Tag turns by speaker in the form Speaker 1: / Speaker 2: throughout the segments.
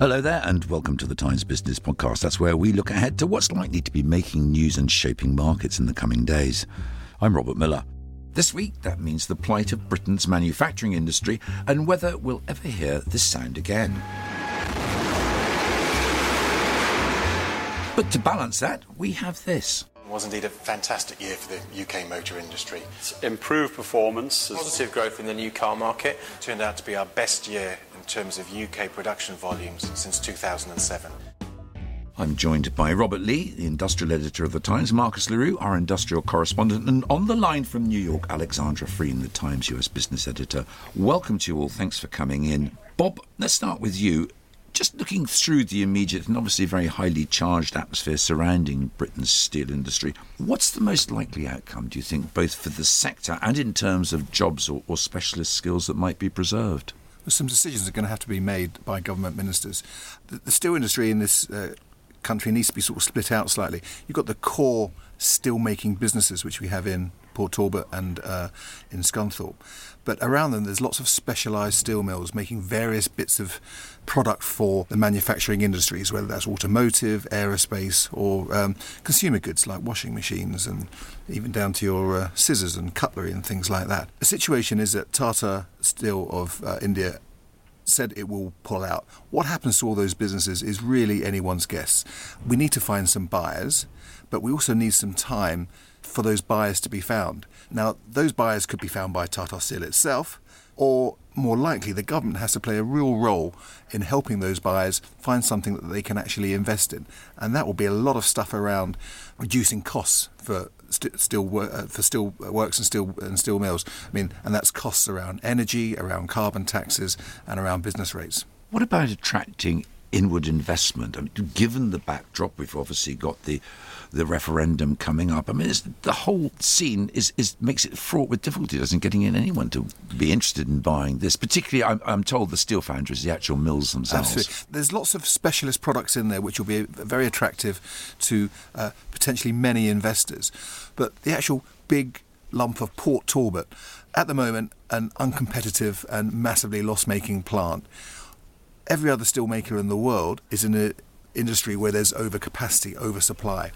Speaker 1: Hello there, and welcome to the Times Business Podcast. That's where we look ahead to what's likely to be making news and shaping markets in the coming days. I'm Robert Miller. This week, that means the plight of Britain's manufacturing industry and whether we'll ever hear this sound again. But to balance that, we have this.
Speaker 2: It was indeed a fantastic year for the UK motor industry.
Speaker 3: It's Improved performance.
Speaker 4: Positive growth in the new car market.
Speaker 2: Turned out to be our best year in terms of UK production volumes since 2007.
Speaker 1: I'm joined by Robert Lea, the industrial editor of The Times, Marcus Leroux, our industrial correspondent, and on the line from New York, Alexandra Frean, The Times US business editor. Welcome to you all. Thanks for coming in. Bob, let's start with you. Just looking through the immediate and obviously very highly charged atmosphere surrounding Britain's steel industry, what's the most likely outcome, do you think, both for the sector and in terms of jobs or, or specialist skills that might be preserved?
Speaker 5: some decisions are going to have to be made by government ministers. The, the steel industry in this uh, country needs to be sort of split out slightly. You've got the core steel making businesses, which we have in Port Talbot and uh, in Scunthorpe. But around them, there's lots of specialised steel mills making various bits of product for the manufacturing industries, whether that's automotive, aerospace, or um, consumer goods like washing machines and even down to your uh, scissors and cutlery and things like that. The situation is that Tata Steel of uh, India said it will pull out. What happens to all those businesses is really anyone's guess. We need to find some buyers, but we also need some time for those buyers to be found. Now, those buyers could be found by Tata Steel itself, or more likely, the government has to play a real role in helping those buyers find something that they can actually invest in. And that will be a lot of stuff around reducing costs for st- steel uh, for steel works and steel and steel mills. I mean, and that's costs around energy, around carbon taxes, and around business rates.
Speaker 1: What about attracting inward investment? I mean, given the backdrop, we've obviously got the the referendum coming up. I mean, the whole scene is, is makes it fraught with difficulty, doesn't getting in anyone to be interested in buying this. Particularly, I'm, I'm told the steel foundries, the actual mills themselves.
Speaker 5: Absolutely. There's lots of specialist products in there which will be very attractive to uh, potentially many investors, but the actual big lump of Port Talbot, at the moment, an uncompetitive and massively loss-making plant every other steelmaker in the world is in an industry where there's overcapacity, oversupply.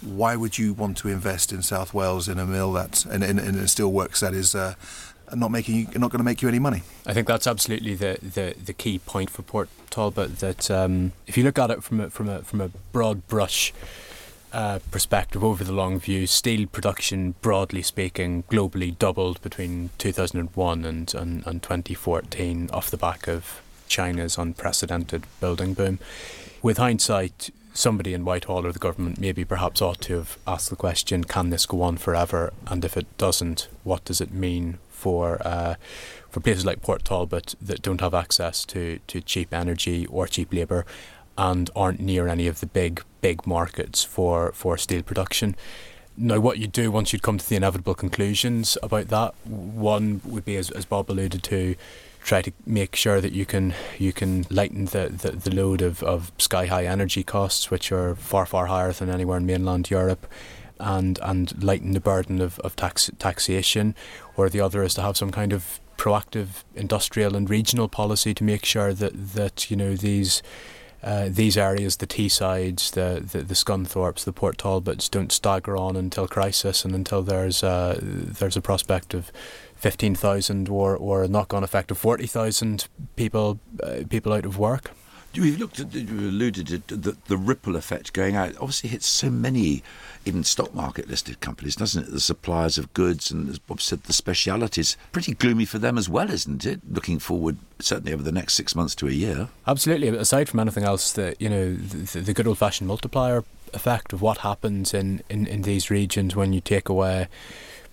Speaker 5: Why would you want to invest in South Wales in a mill that's in, in, in a steelworks that is uh, not making you, not going to make you any money?
Speaker 6: I think that's absolutely the, the, the key point for Port Talbot. That um, if you look at it from a, from a from a broad brush. Uh, perspective over the long view, steel production, broadly speaking, globally doubled between 2001 and, and, and 2014 off the back of China's unprecedented building boom. With hindsight, somebody in Whitehall or the government maybe perhaps ought to have asked the question can this go on forever? And if it doesn't, what does it mean for uh, for places like Port Talbot that don't have access to, to cheap energy or cheap labour and aren't near any of the big, big markets for, for steel production? Now, what you do once you'd come to the inevitable conclusions about that, one would be, as, as Bob alluded to, try to make sure that you can you can lighten the, the, the load of, of sky high energy costs, which are far far higher than anywhere in mainland Europe, and and lighten the burden of, of tax taxation, or the other is to have some kind of proactive industrial and regional policy to make sure that that you know these uh, these areas, the Teessides, the, the the Scunthorpes, the Port Talbots, don't stagger on until crisis and until there's uh, there's a prospect of fifteen thousand or or a knock-on effect of forty thousand people uh, people out of work.
Speaker 1: We've looked at, you alluded to the, the ripple effect going out. Obviously, hits so many, even stock market listed companies, doesn't it? The suppliers of goods and, as Bob said, the specialities. Pretty gloomy for them as well, isn't it? Looking forward, certainly over the next six months to a year.
Speaker 6: Absolutely. Aside from anything else, the you know the, the good old fashioned multiplier effect of what happens in, in, in these regions when you take away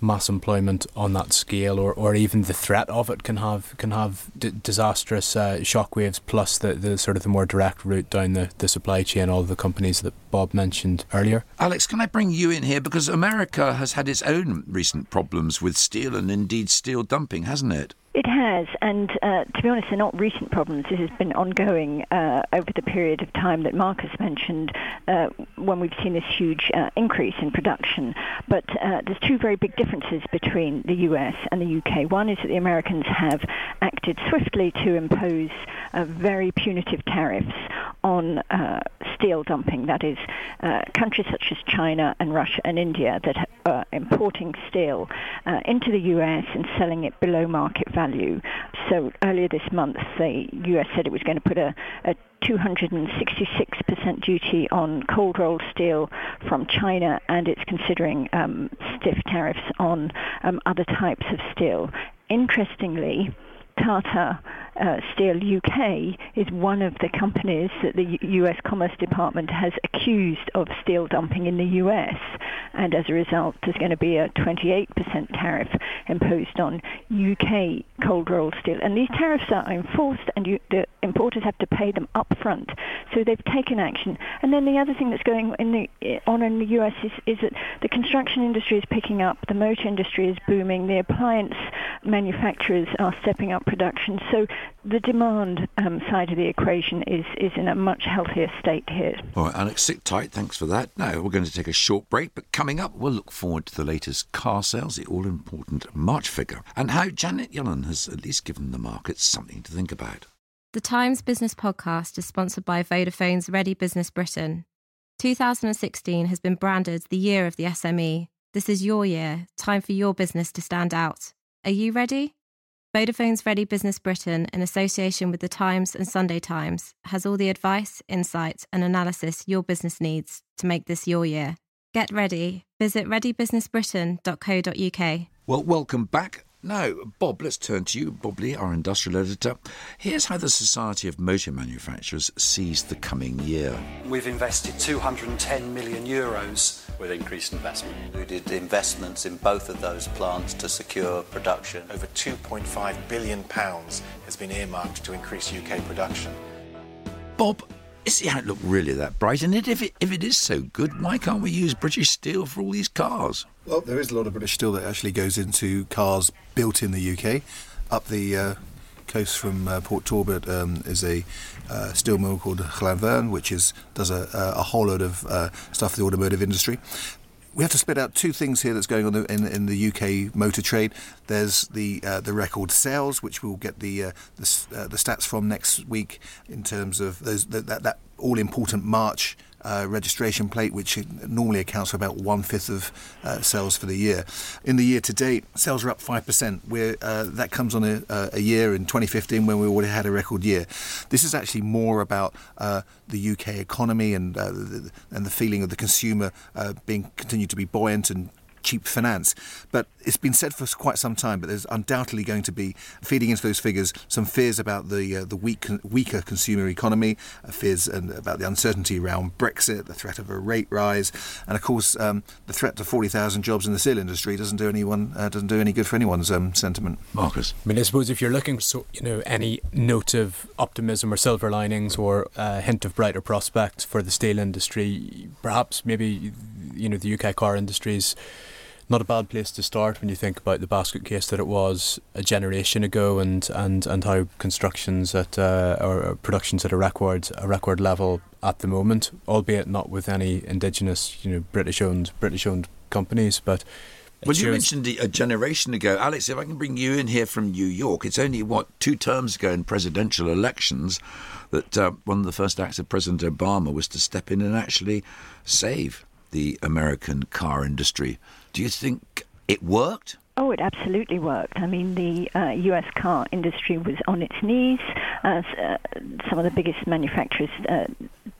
Speaker 6: mass employment on that scale, or, or even the threat of it can have can have d- disastrous uh, shockwaves. Plus the, the sort of the more direct route down the, the supply chain, all the companies that Bob mentioned earlier.
Speaker 1: Alex, can I bring you in here because America has had its own recent problems with steel and indeed steel dumping, hasn't it?
Speaker 7: It has, and uh, to be honest, they're not recent problems. This has been ongoing uh, over the period of time that Marcus mentioned uh, when we've seen this huge uh, increase in production. But uh, there's two very big differences between the US and the UK. One is that the Americans have acted swiftly to impose uh, very punitive tariffs on steel dumping. That is, countries such as China and Russia and India that are importing steel into the US and selling it below market value value. So earlier this month, the US said it was going to put a, a 266% duty on cold rolled steel from China, and it's considering um, stiff tariffs on um, other types of steel. Interestingly, Tata uh, Steel UK is one of the companies that the U- US Commerce Department has accused of steel dumping in the US, and as a result, there's going to be a 28% tariff imposed on UK cold rolled steel. And these tariffs are enforced, and you, the importers have to pay them up front. So they've taken action. And then the other thing that's going in the, on in the US is, is that the construction industry is picking up, the motor industry is booming, the appliance manufacturers are stepping up production. So the demand um, side of the equation is, is in a much healthier state here.
Speaker 1: All right, Alex, sit tight. Thanks for that. Now, we're going to take a short break, but coming up, we'll look forward to the latest car sales, the all important March figure, and how Janet Yellen has at least given the markets something to think about.
Speaker 8: The Times Business Podcast is sponsored by Vodafone's Ready Business Britain. 2016 has been branded the year of the SME. This is your year, time for your business to stand out. Are you ready? Vodafone's Ready Business Britain, in association with The Times and Sunday Times, has all the advice, insight, and analysis your business needs to make this your year. Get ready. Visit readybusinessbritain.co.uk.
Speaker 1: Well, welcome back. Now, Bob, let's turn to you. Bob Lea, our industrial editor. Here's how the Society of Motor Manufacturers sees the coming year.
Speaker 9: We've invested 210 million euros
Speaker 3: with increased investment.
Speaker 10: We did investments in both of those plants to secure production.
Speaker 2: Over 2.5 billion pounds has been earmarked to increase UK production.
Speaker 1: Bob, is the outlook really that bright? And if it, if it is so good, why can't we use British steel for all these cars?
Speaker 5: Well, there is a lot of British steel that actually goes into cars built in the UK. Up the uh, coast from uh, Port Talbot um, is a uh, steel mill called Llanwern, which is does a, a whole load of uh, stuff for the automotive industry we have to split out two things here that's going on in, in the UK motor trade. There's the uh, the record sales, which we'll get the uh, the, uh, the, stats from next week in terms of those that, that all important March uh, registration plate, which normally accounts for about one fifth of uh, sales for the year. In the year to date, sales are up five percent. Where uh, that comes on a, a, year in 2015 when we already had a record year. This is actually more about uh, the UK economy and uh, the, and the feeling of the consumer uh, being continued to be buoyant and cheap finance. But it's been said for quite some time, but there's undoubtedly going to be feeding into those figures some fears about the uh, the weak, weaker consumer economy, uh, fears and about the uncertainty around Brexit, the threat of a rate rise, and of course um, the threat to 40,000 jobs in the steel industry doesn't do anyone uh, doesn't do any good for anyone's um, sentiment.
Speaker 1: Marcus,
Speaker 6: I mean, I suppose if you're looking for you know any note of optimism or silver linings or a hint of brighter prospects for the steel industry, perhaps maybe you know the UK car industry's not a bad place to start when you think about the basket case that it was a generation ago, and and, and how constructions at uh, or productions at a record a record level at the moment, albeit not with any indigenous, you know, British owned British owned companies, but
Speaker 1: Well, you mentioned a generation ago, Alex. If I can bring you in here from New York, it's only what two terms ago in presidential elections that uh, one of the first acts of President Obama was to step in and actually save the American car industry. Do you think it worked?
Speaker 7: Oh, it absolutely worked. I mean, the uh, U.S. car industry was on its knees. Uh, uh, some of the biggest manufacturers uh,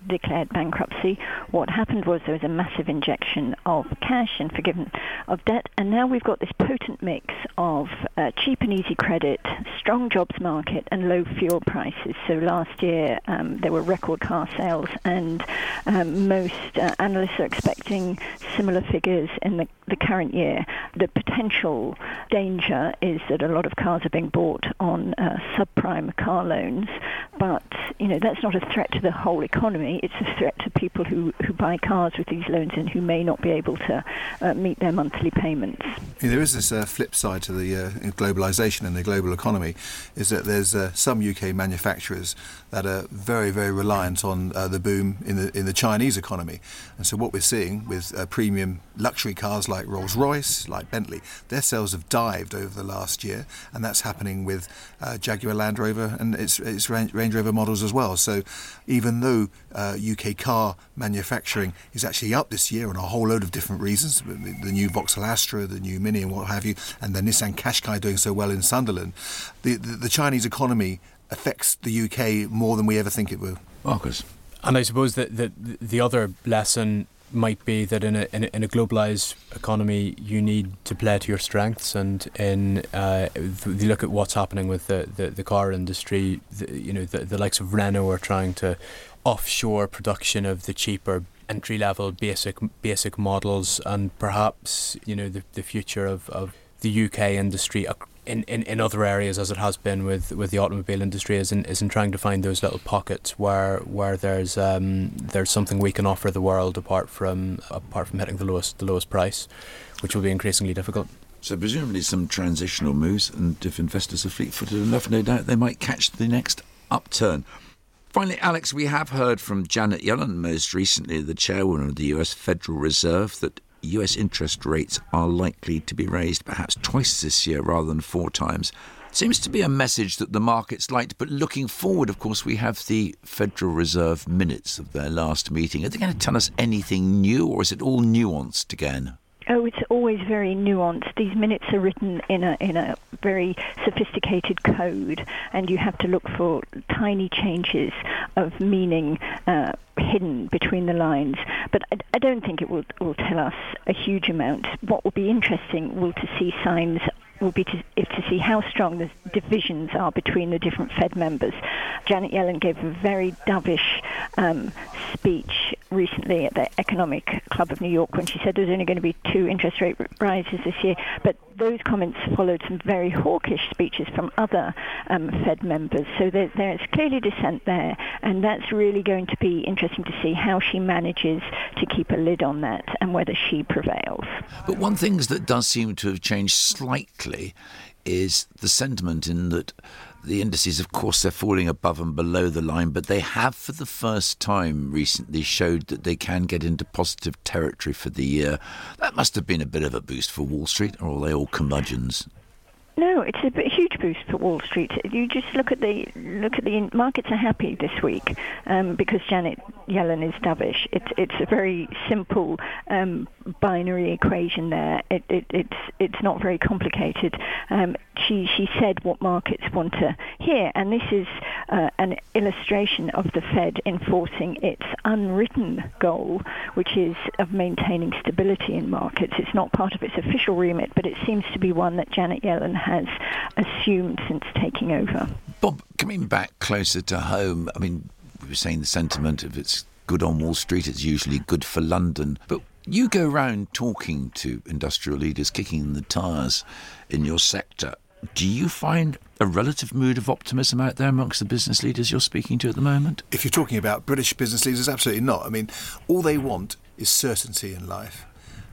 Speaker 7: declared bankruptcy, what happened was there was a massive injection of cash and forgiveness of debt, and now we've got this potent mix of uh, cheap and easy credit, strong jobs market, and low fuel prices. So last year um, there were record car sales, and um, most uh, analysts are expecting similar figures in the, the current year. The potential danger is that a lot of cars are being bought on uh, subprime car loans, but you know that's not a threat to the whole economy. It's a threat to people who, who buy cars with these loans and who may not be able to uh, meet their monthly payments.
Speaker 5: There is this uh, flip side to the uh, globalisation and the global economy, is that there's uh, some UK manufacturers that are very, very reliant on uh, the boom in the in the Chinese economy, and so what we're seeing with premium luxury cars like Rolls Royce, like Bentley, their sales have dived over the last year, and that's happening with Jaguar Land Rover and its its Range Rover models as well. So even though uh, UK car manufacturing is actually up this year on a whole load of different reasons. The new Vauxhall Astra, the new Mini, and what have you, and the Nissan Qashqai doing so well in Sunderland. The, the, the Chinese economy affects the UK more than we ever think it will.
Speaker 1: Marcus.
Speaker 6: And I suppose that the, the other lesson might be that in a, in a, in a globalized economy, you need to play to your strengths. And in uh, you look at what's happening with the, the, the car industry, the, you know, the, the likes of Renault are trying to offshore production of the cheaper entry level basic basic models and perhaps you know the, the future of, of the UK industry in, in, in other areas as it has been with, with the automobile industry is in, is in trying to find those little pockets where where there's um, there's something we can offer the world apart from apart from hitting the lowest the lowest price which will be increasingly difficult.
Speaker 1: So presumably some transitional moves and if investors are fleet footed enough no doubt they might catch the next upturn. Finally, Alex, we have heard from Janet Yellen most recently, the chairwoman of the US Federal Reserve, that US interest rates are likely to be raised perhaps twice this year rather than four times. Seems to be a message that the markets liked, but looking forward, of course, we have the Federal Reserve minutes of their last meeting. Are they going to tell us anything new, or is it all nuanced again?
Speaker 7: Oh, it's always very nuanced. These minutes are written in a in a very sophisticated code, and you have to look for tiny changes of meaning uh, hidden between the lines. But I, I don't think it will will tell us a huge amount. What will be interesting will to see signs will be to, to see how strong the divisions are between the different Fed members. Janet Yellen gave a very dovish um, speech recently at the Economic Club of New York when she said there's only going to be two interest rate rises this year. But those comments followed some very hawkish speeches from other um, Fed members. So there, there's clearly dissent there, and that's really going to be interesting to see how she manages to keep a lid on that and whether she prevails.
Speaker 1: But one thing that does seem to have changed slightly is the sentiment in that the indices, of course, they're falling above and below the line, but they have for the first time recently showed that they can get into positive territory for the year. That must have been a bit of a boost for Wall Street, or are they all curmudgeons?
Speaker 7: No, it's a huge boost for Wall Street. You just look at the look at the markets are happy this week um, because Janet Yellen is dovish. It's it's a very simple um, binary equation there. It, it, it's it's not very complicated. Um, she she said what markets want to hear, and this is uh, an illustration of the Fed enforcing its unwritten goal, which is of maintaining stability in markets. It's not part of its official remit, but it seems to be one that Janet Yellen has assumed since taking over.
Speaker 1: Bob, coming back closer to home, I mean, we were saying the sentiment of it's good on Wall Street, it's usually good for London, but you go around talking to industrial leaders, kicking the tires in your sector. Do you find a relative mood of optimism out there amongst the business leaders you're speaking to at the moment?
Speaker 5: If you're talking about British business leaders, absolutely not. I mean, all they want is certainty in life,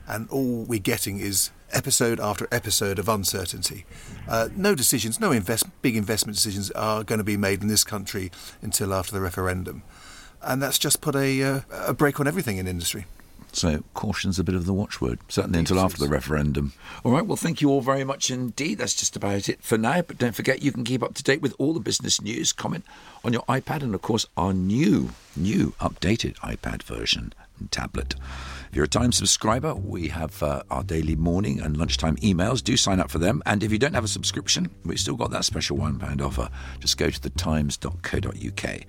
Speaker 5: and all we're getting is episode after episode of uncertainty. Uh, no decisions, no invest, big investment decisions are going to be made in this country until after the referendum, and that's just put a, uh, a brake on everything in industry.
Speaker 1: So caution's a bit of the watchword, certainly until after the referendum. All right, well, thank you all very much indeed. That's just about it for now. But don't forget, you can keep up to date with all the business news, comment on your iPad, and of course, our new, new updated iPad version and tablet. If you're a Times subscriber, we have uh, our daily morning and lunchtime emails. Do sign up for them. And if you don't have a subscription, we've still got that special £1 offer. Just go to thetimes.co.uk.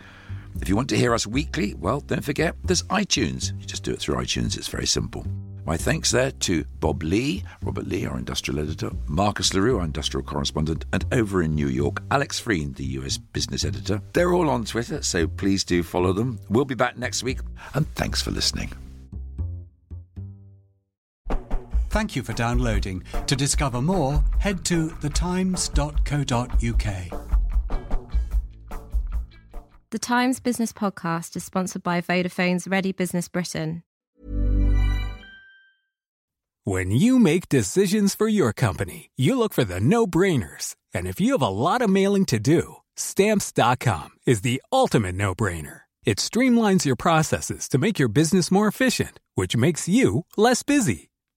Speaker 1: If you want to hear us weekly, well, don't forget there's iTunes. You just do it through iTunes, it's very simple. My thanks there to Bob Lea, Robert Lea, our industrial editor, Marcus Leroux, our industrial correspondent, and over in New York, Alex Frean, the US business editor. They're all on Twitter, so please do follow them. We'll be back next week, and thanks for listening.
Speaker 11: Thank you for downloading. To discover more, head to thetimes.co.uk.
Speaker 8: The Times Business Podcast is sponsored by Vodafone's Ready Business Britain.
Speaker 12: When you make decisions for your company, you look for the no brainers. And if you have a lot of mailing to do, stamps.com is the ultimate no brainer. It streamlines your processes to make your business more efficient, which makes you less busy.